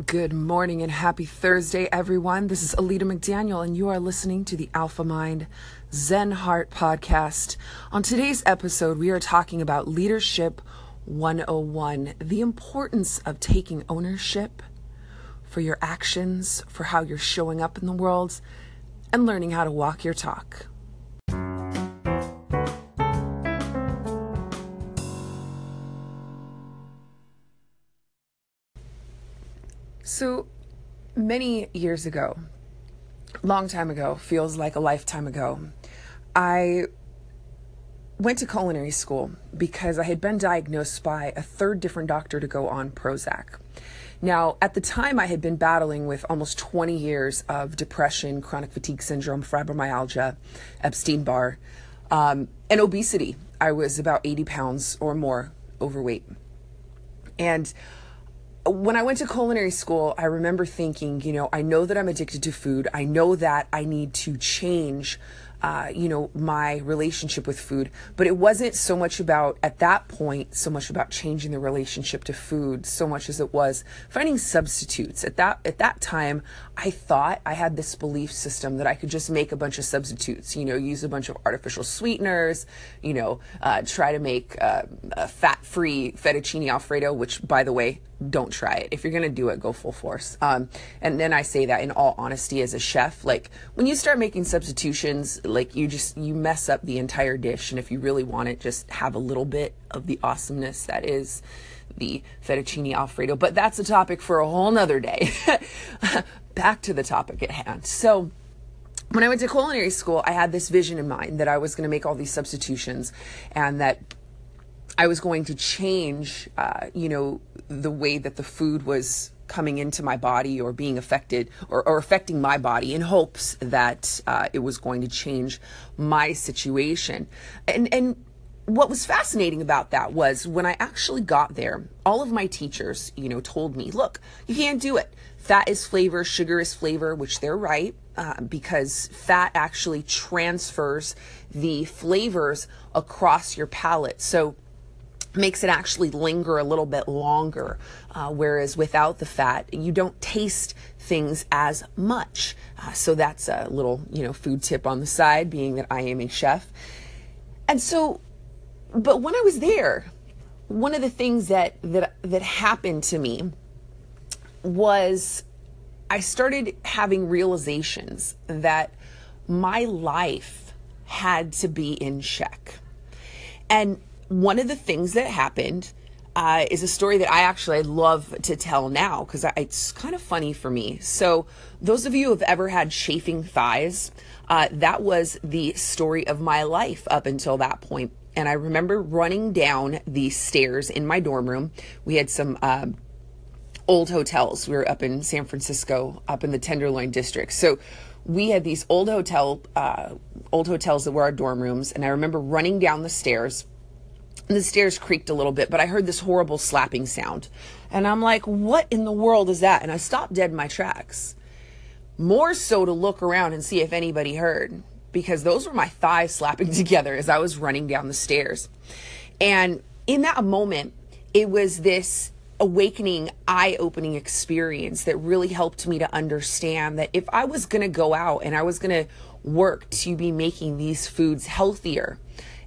Good morning and happy Thursday, everyone. This is Alita McDaniel, and you are listening to the Alpha Mind Zen Heart podcast. On today's episode, we are talking about Leadership 101 the importance of taking ownership for your actions, for how you're showing up in the world, and learning how to walk your talk. So many years ago, long time ago, feels like a lifetime ago, I went to culinary school because I had been diagnosed by a third different doctor to go on Prozac. Now, at the time, I had been battling with almost 20 years of depression, chronic fatigue syndrome, fibromyalgia, Epstein Barr, um, and obesity. I was about 80 pounds or more overweight. And when I went to culinary school, I remember thinking, you know, I know that I'm addicted to food. I know that I need to change uh, you know, my relationship with food. But it wasn't so much about, at that point, so much about changing the relationship to food, so much as it was finding substitutes. At that, at that time, I thought I had this belief system that I could just make a bunch of substitutes, you know, use a bunch of artificial sweeteners, you know, uh, try to make uh, a fat free fettuccine alfredo, which, by the way, don't try it. If you're going to do it, go full force. Um, and then I say that in all honesty as a chef, like when you start making substitutions, like you just, you mess up the entire dish. And if you really want it, just have a little bit of the awesomeness that is the fettuccine alfredo. But that's a topic for a whole nother day. Back to the topic at hand. So, when I went to culinary school, I had this vision in mind that I was going to make all these substitutions and that I was going to change, uh, you know, the way that the food was coming into my body or being affected or, or affecting my body in hopes that uh, it was going to change my situation. And, and what was fascinating about that was when I actually got there, all of my teachers, you know, told me, look, you can't do it. Fat is flavor, sugar is flavor, which they're right, uh, because fat actually transfers the flavors across your palate. So makes it actually linger a little bit longer. Uh, whereas without the fat, you don't taste things as much. Uh, so that's a little, you know, food tip on the side, being that I am a chef. And so, but when I was there, one of the things that that that happened to me was I started having realizations that my life had to be in check. And one of the things that happened uh, is a story that I actually love to tell now because it's kind of funny for me. So, those of you who have ever had chafing thighs, uh, that was the story of my life up until that point. And I remember running down the stairs in my dorm room. We had some uh, old hotels. We were up in San Francisco, up in the Tenderloin district. So, we had these old hotel, uh, old hotels that were our dorm rooms. And I remember running down the stairs the stairs creaked a little bit, but I heard this horrible slapping sound. And I'm like, what in the world is that? And I stopped dead in my tracks. More so to look around and see if anybody heard, because those were my thighs slapping together as I was running down the stairs. And in that moment, it was this awakening, eye opening experience that really helped me to understand that if I was going to go out and I was going to work to be making these foods healthier,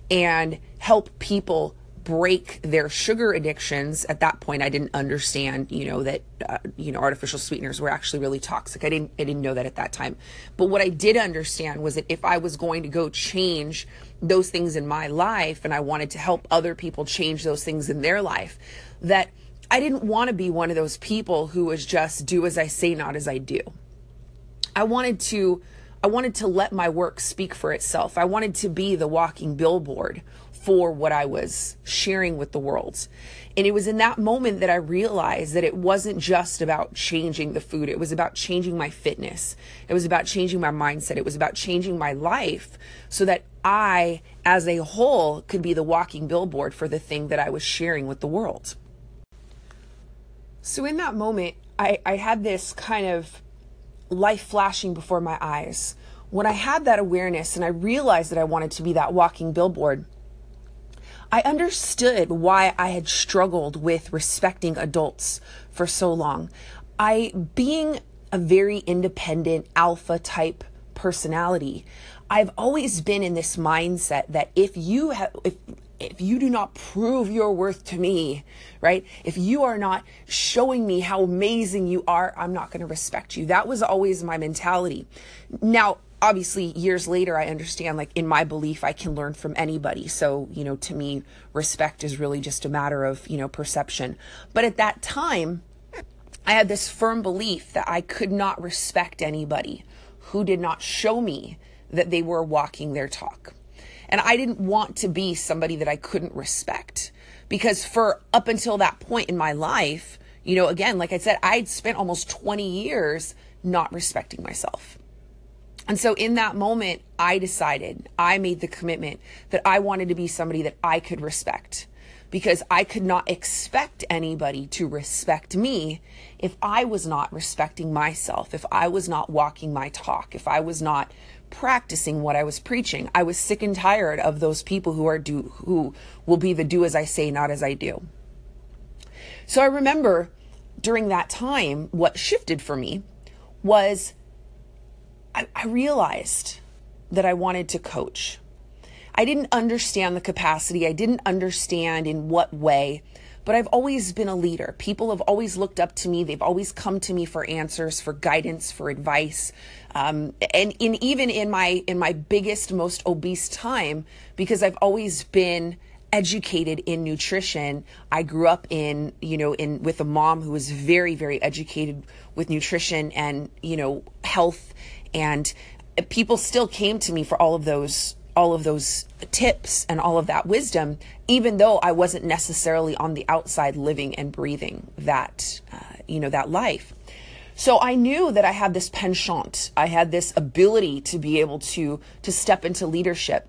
and help people break their sugar addictions. At that point i didn't understand you know that uh, you know artificial sweeteners were actually really toxic. I didn't i didn't know that at that time. But what i did understand was that if i was going to go change those things in my life and i wanted to help other people change those things in their life that i didn't want to be one of those people who was just do as i say not as i do. I wanted to I wanted to let my work speak for itself. I wanted to be the walking billboard for what I was sharing with the world. And it was in that moment that I realized that it wasn't just about changing the food, it was about changing my fitness. It was about changing my mindset. It was about changing my life so that I, as a whole, could be the walking billboard for the thing that I was sharing with the world. So in that moment, I, I had this kind of life flashing before my eyes. When I had that awareness and I realized that I wanted to be that walking billboard, I understood why I had struggled with respecting adults for so long. I, being a very independent alpha type personality, I've always been in this mindset that if you have, if, if you do not prove your worth to me, right? If you are not showing me how amazing you are, I'm not going to respect you. That was always my mentality. Now, obviously years later i understand like in my belief i can learn from anybody so you know to me respect is really just a matter of you know perception but at that time i had this firm belief that i could not respect anybody who did not show me that they were walking their talk and i didn't want to be somebody that i couldn't respect. Because for up until that point in my life you know again like i said i'd spent almost 20 years not respecting myself. And so in that moment, I decided, I made the commitment that I wanted to be somebody that I could respect. Because I could not expect anybody to respect me if I was not respecting myself, if I was not walking my talk, if I was not practicing what I was preaching. I was sick and tired of those people who are do who will be the do as I say, not as I do. So I remember during that time what shifted for me was I, I realized that I wanted to coach. I didn't understand the capacity. I didn't understand in what way, but I've always been a leader. People have always looked up to me. They've always come to me for answers, for guidance, for advice. Um, and in even in my in my biggest, most obese time, because I've always been educated in nutrition. I grew up in, you know, in with a mom who was very, very educated with nutrition and, you know, health and people still came to me for all of those all of those tips and all of that wisdom even though I wasn't necessarily on the outside living and breathing that uh, you know that life. So I knew that I had this penchant. I had this ability to be able to to step into leadership.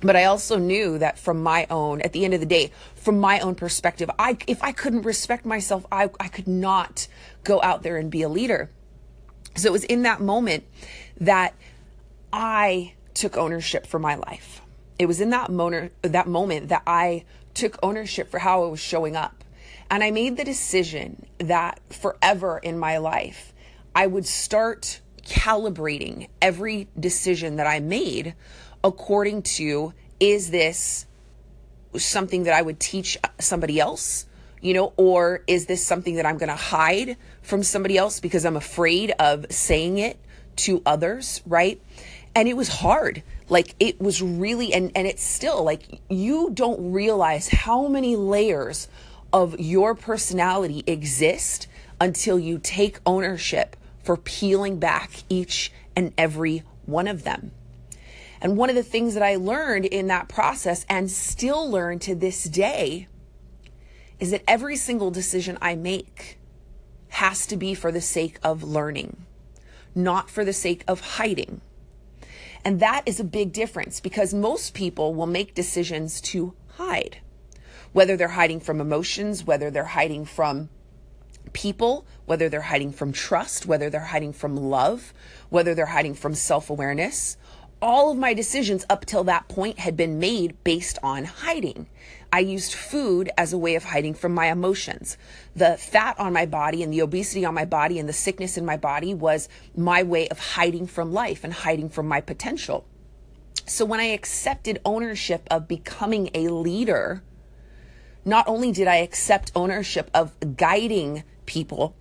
But I also knew that from my own, at the end of the day, from my own perspective, I, if I couldn't respect myself, I, I could not go out there and be a leader. So it was in that moment that I took ownership for my life. It was in that moment, that moment that I took ownership for how I was showing up. And I made the decision that forever in my life, I would start calibrating every decision that I made according to is this something that I would teach somebody else? you know, or is this something that I'm going to hide from somebody else because I'm afraid of saying it to others, right? And it was hard. Like it was really and and it's still like you don't realize how many layers of your personality exist until you take ownership for peeling back each and every one of them. And one of the things that I learned in that process and still learn to this day is that every single decision I make has to be for the sake of learning, not for the sake of hiding. And that is a big difference because most people will make decisions to hide, whether they're hiding from emotions, whether they're hiding from people, whether they're hiding from trust, whether they're hiding from love, whether they're hiding from self awareness. All of my decisions up till that point had been made based on hiding. I used food as a way of hiding from my emotions. The fat on my body and the obesity on my body and the sickness in my body was my way of hiding from life and hiding from my potential. So when I accepted ownership of becoming a leader, not only did I accept ownership of guiding people,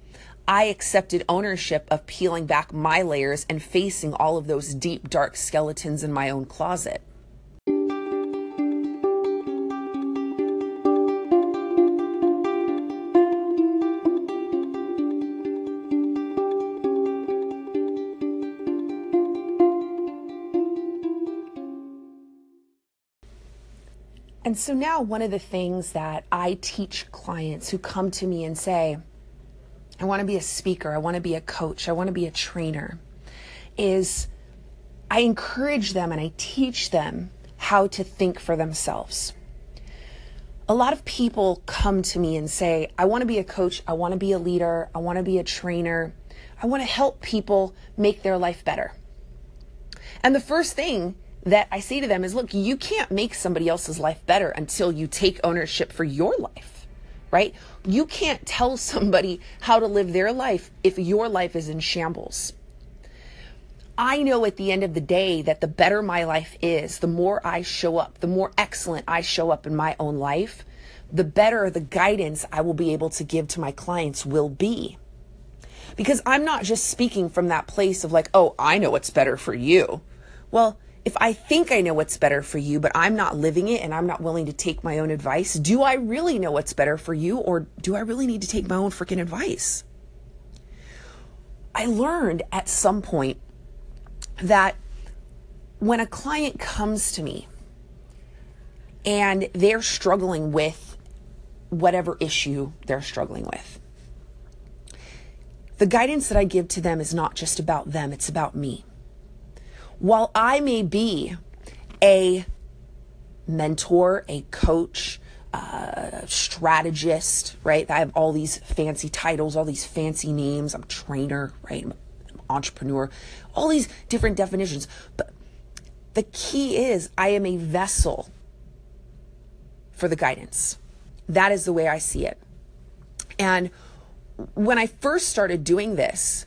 I accepted ownership of peeling back my layers and facing all of those deep, dark skeletons in my own closet. And so now, one of the things that I teach clients who come to me and say, I want to be a speaker, I want to be a coach, I want to be a trainer, is I encourage them and I teach them how to think for themselves. A lot of people come to me and say, I want to be a coach, I want to be a leader, I want to be a trainer, I want to help people make their life better. And the first thing that I say to them is look, you can't make somebody else's life better until you take ownership for your life, right? You can't tell somebody how to live their life if your life is in shambles. I know at the end of the day that the better my life is, the more I show up, the more excellent I show up in my own life, the better the guidance I will be able to give to my clients will be. Because I'm not just speaking from that place of like, oh, I know what's better for you. Well, if I think I know what's better for you, but I'm not living it and I'm not willing to take my own advice, do I really know what's better for you or do I really need to take my own freaking advice? I learned at some point that when a client comes to me and they're struggling with whatever issue they're struggling with, the guidance that I give to them is not just about them, it's about me. While I may be a mentor, a coach, uh, strategist, right? I have all these fancy titles, all these fancy names. I'm trainer, right? I'm entrepreneur, all these different definitions. But the key is I am a vessel for the guidance. That is the way I see it. And when I first started doing this,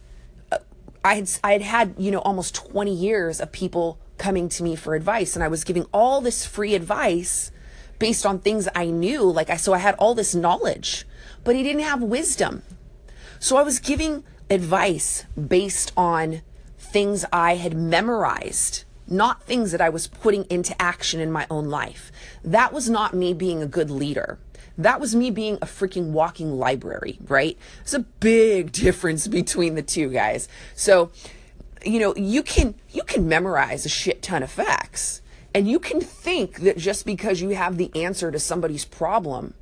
I had I had had, you know, almost 20 years of people coming to me for advice and I was giving all this free advice based on things I knew, like I so I had all this knowledge, but he didn't have wisdom. So I was giving advice based on things I had memorized, not things that I was putting into action in my own life. That was not me being a good leader. That was me being a freaking walking library, right? It's a big difference between the two guys. So, you know, you can you can memorize a shit ton of facts. And you can think that just because you have the answer to somebody's problem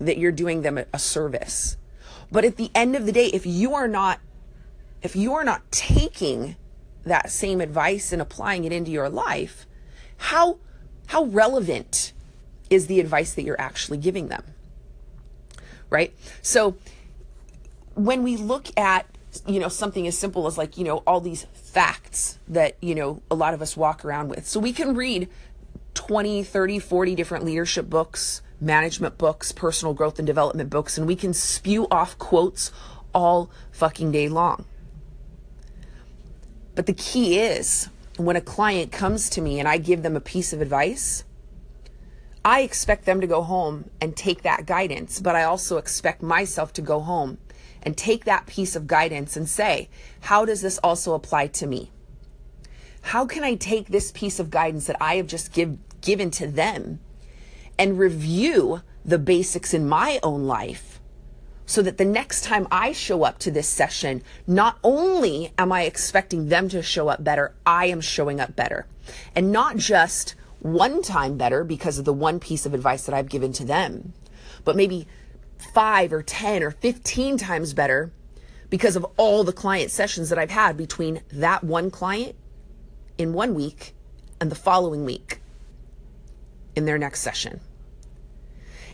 that you're doing them a, service. But at the end of the day, if you are not if you are not taking that same advice and applying it into your life, how how relevant is the advice that you're actually giving them? Right? So when we look at you know something as simple as like you know all these facts that you know a lot of us walk around with so we can read 20 30 40 different leadership books management books, personal growth and development books, and we can spew off quotes all fucking day long. But the key is when a client comes to me and I give them a piece of advice, I expect them to go home and take that guidance, but I also expect myself to go home and take that piece of guidance and say, how does this also apply to me? How can I take this piece of guidance that I have just give, given to them and review the basics in my own life so that the next time I show up to this session, not only am I expecting them to show up better, I am showing up better. And not just one time better because of the one piece of advice that I've given to them, but maybe five or 10 or 15 times better because of all the client sessions that I've had between that one client in one week and the following week in their next session.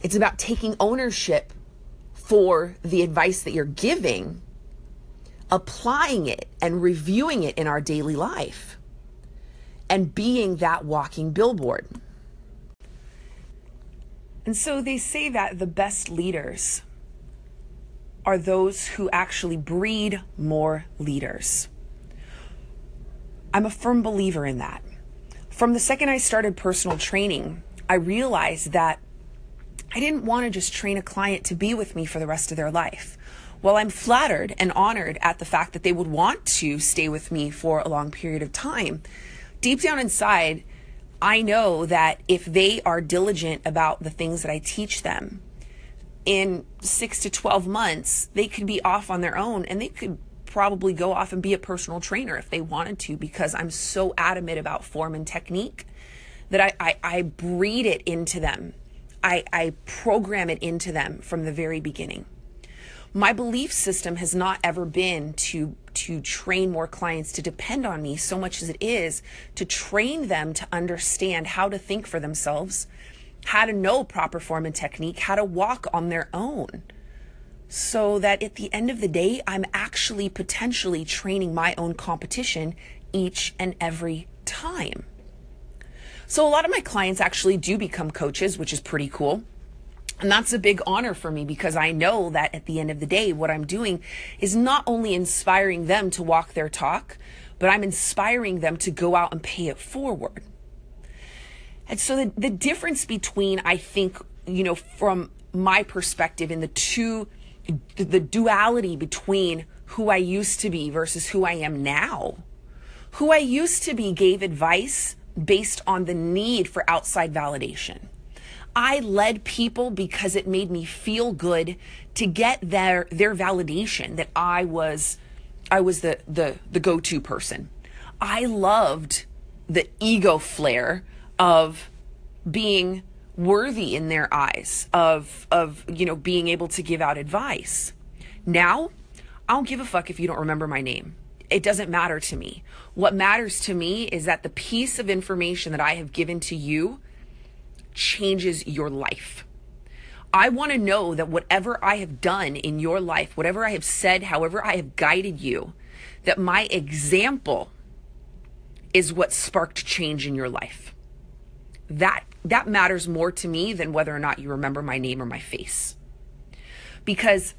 It's about taking ownership for the advice that you're giving, applying it and reviewing it in our daily life, and being that walking billboard. And so they say that the best leaders are those who actually breed more leaders. I'm a firm believer in that. From the second I started personal training, I realized that I didn't want to just train a client to be with me for the rest of their life. While I'm flattered and honored at the fact that they would want to stay with me for a long period of time, deep down inside, I know that if they are diligent about the things that I teach them, in six to 12 months, they could be off on their own and they could probably go off and be a personal trainer if they wanted to because I'm so adamant about form and technique that I, I, I breed it into them. I, I program it into them from the very beginning. My belief system has not ever been to to train more clients to depend on me so much as it is to train them to understand how to think for themselves, how to know proper form and technique, how to walk on their own. So that at the end of the day, I'm actually potentially training my own competition each and every time. So a lot of my clients actually do become coaches, which is pretty cool. And that's a big honor for me because I know that at the end of the day, what I'm doing is not only inspiring them to walk their talk, but I'm inspiring them to go out and pay it forward. And so the, the difference between, I think, you know, from my perspective in the two, the, the duality between who I used to be versus who I am now. Who I used to be gave advice based on the need for outside validation. I led people because it made me feel good to get their their validation that I was I was the the the go-to person. I loved the ego flare of being worthy in their eyes of of you know being able to give out advice. Now, I don't give a fuck if you don't remember my name. It doesn't matter to me. What matters to me is that the piece of information that I have given to you changes your life. I want to know that whatever I have done in your life, whatever I have said, however I have guided you, that my example is what sparked change in your life. That that matters more to me than whether or not you remember my name or my face. Because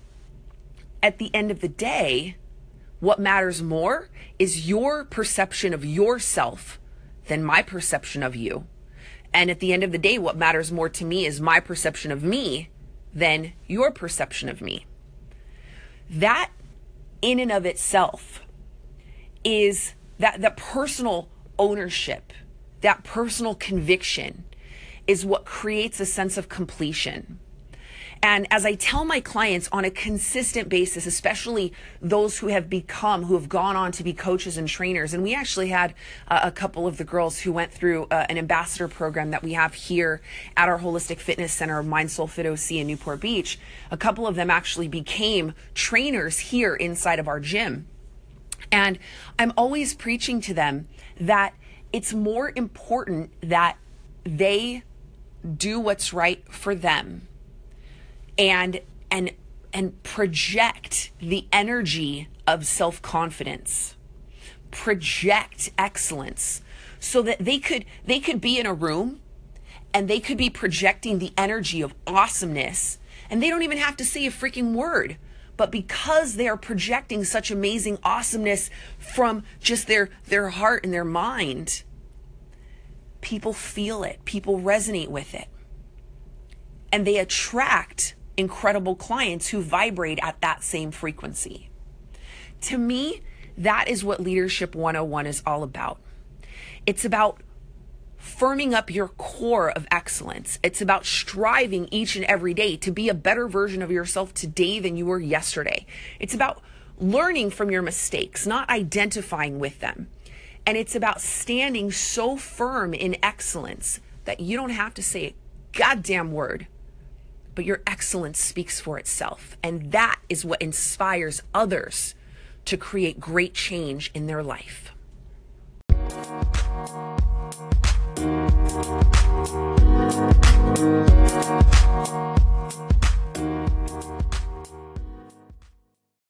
at the end of the day, what matters more is your perception of yourself than my perception of you. And at the end of the day, what matters more to me is my perception of me than your perception of me. That, in and of itself, is that the personal ownership, that personal conviction is what creates a sense of completion. And as I tell my clients on a consistent basis, especially those who have become, who have gone on to be coaches and trainers, and we actually had uh, a couple of the girls who went through uh, an ambassador program that we have here at our holistic fitness center, Mind Soul Fit OC in Newport Beach. A couple of them actually became trainers here inside of our gym. And I'm always preaching to them that it's more important that they do what's right for them and and and project the energy of self-confidence. Project excellence so that they could they could be in a room and they could be projecting the energy of awesomeness and they don't even have to say a freaking word. But because they are projecting such amazing awesomeness from just their their heart and their mind people feel it. People resonate with it. And they attract incredible clients who vibrate at that same frequency. To me, that is what Leadership 101 is all about. It's about firming up your core of excellence. It's about striving each and every day to be a better version of yourself today than you were yesterday. It's about learning from your mistakes, not identifying with them. And it's about standing so firm in excellence that you don't have to say a goddamn word but your excellence speaks for itself. And that is what inspires others to create great change in their life.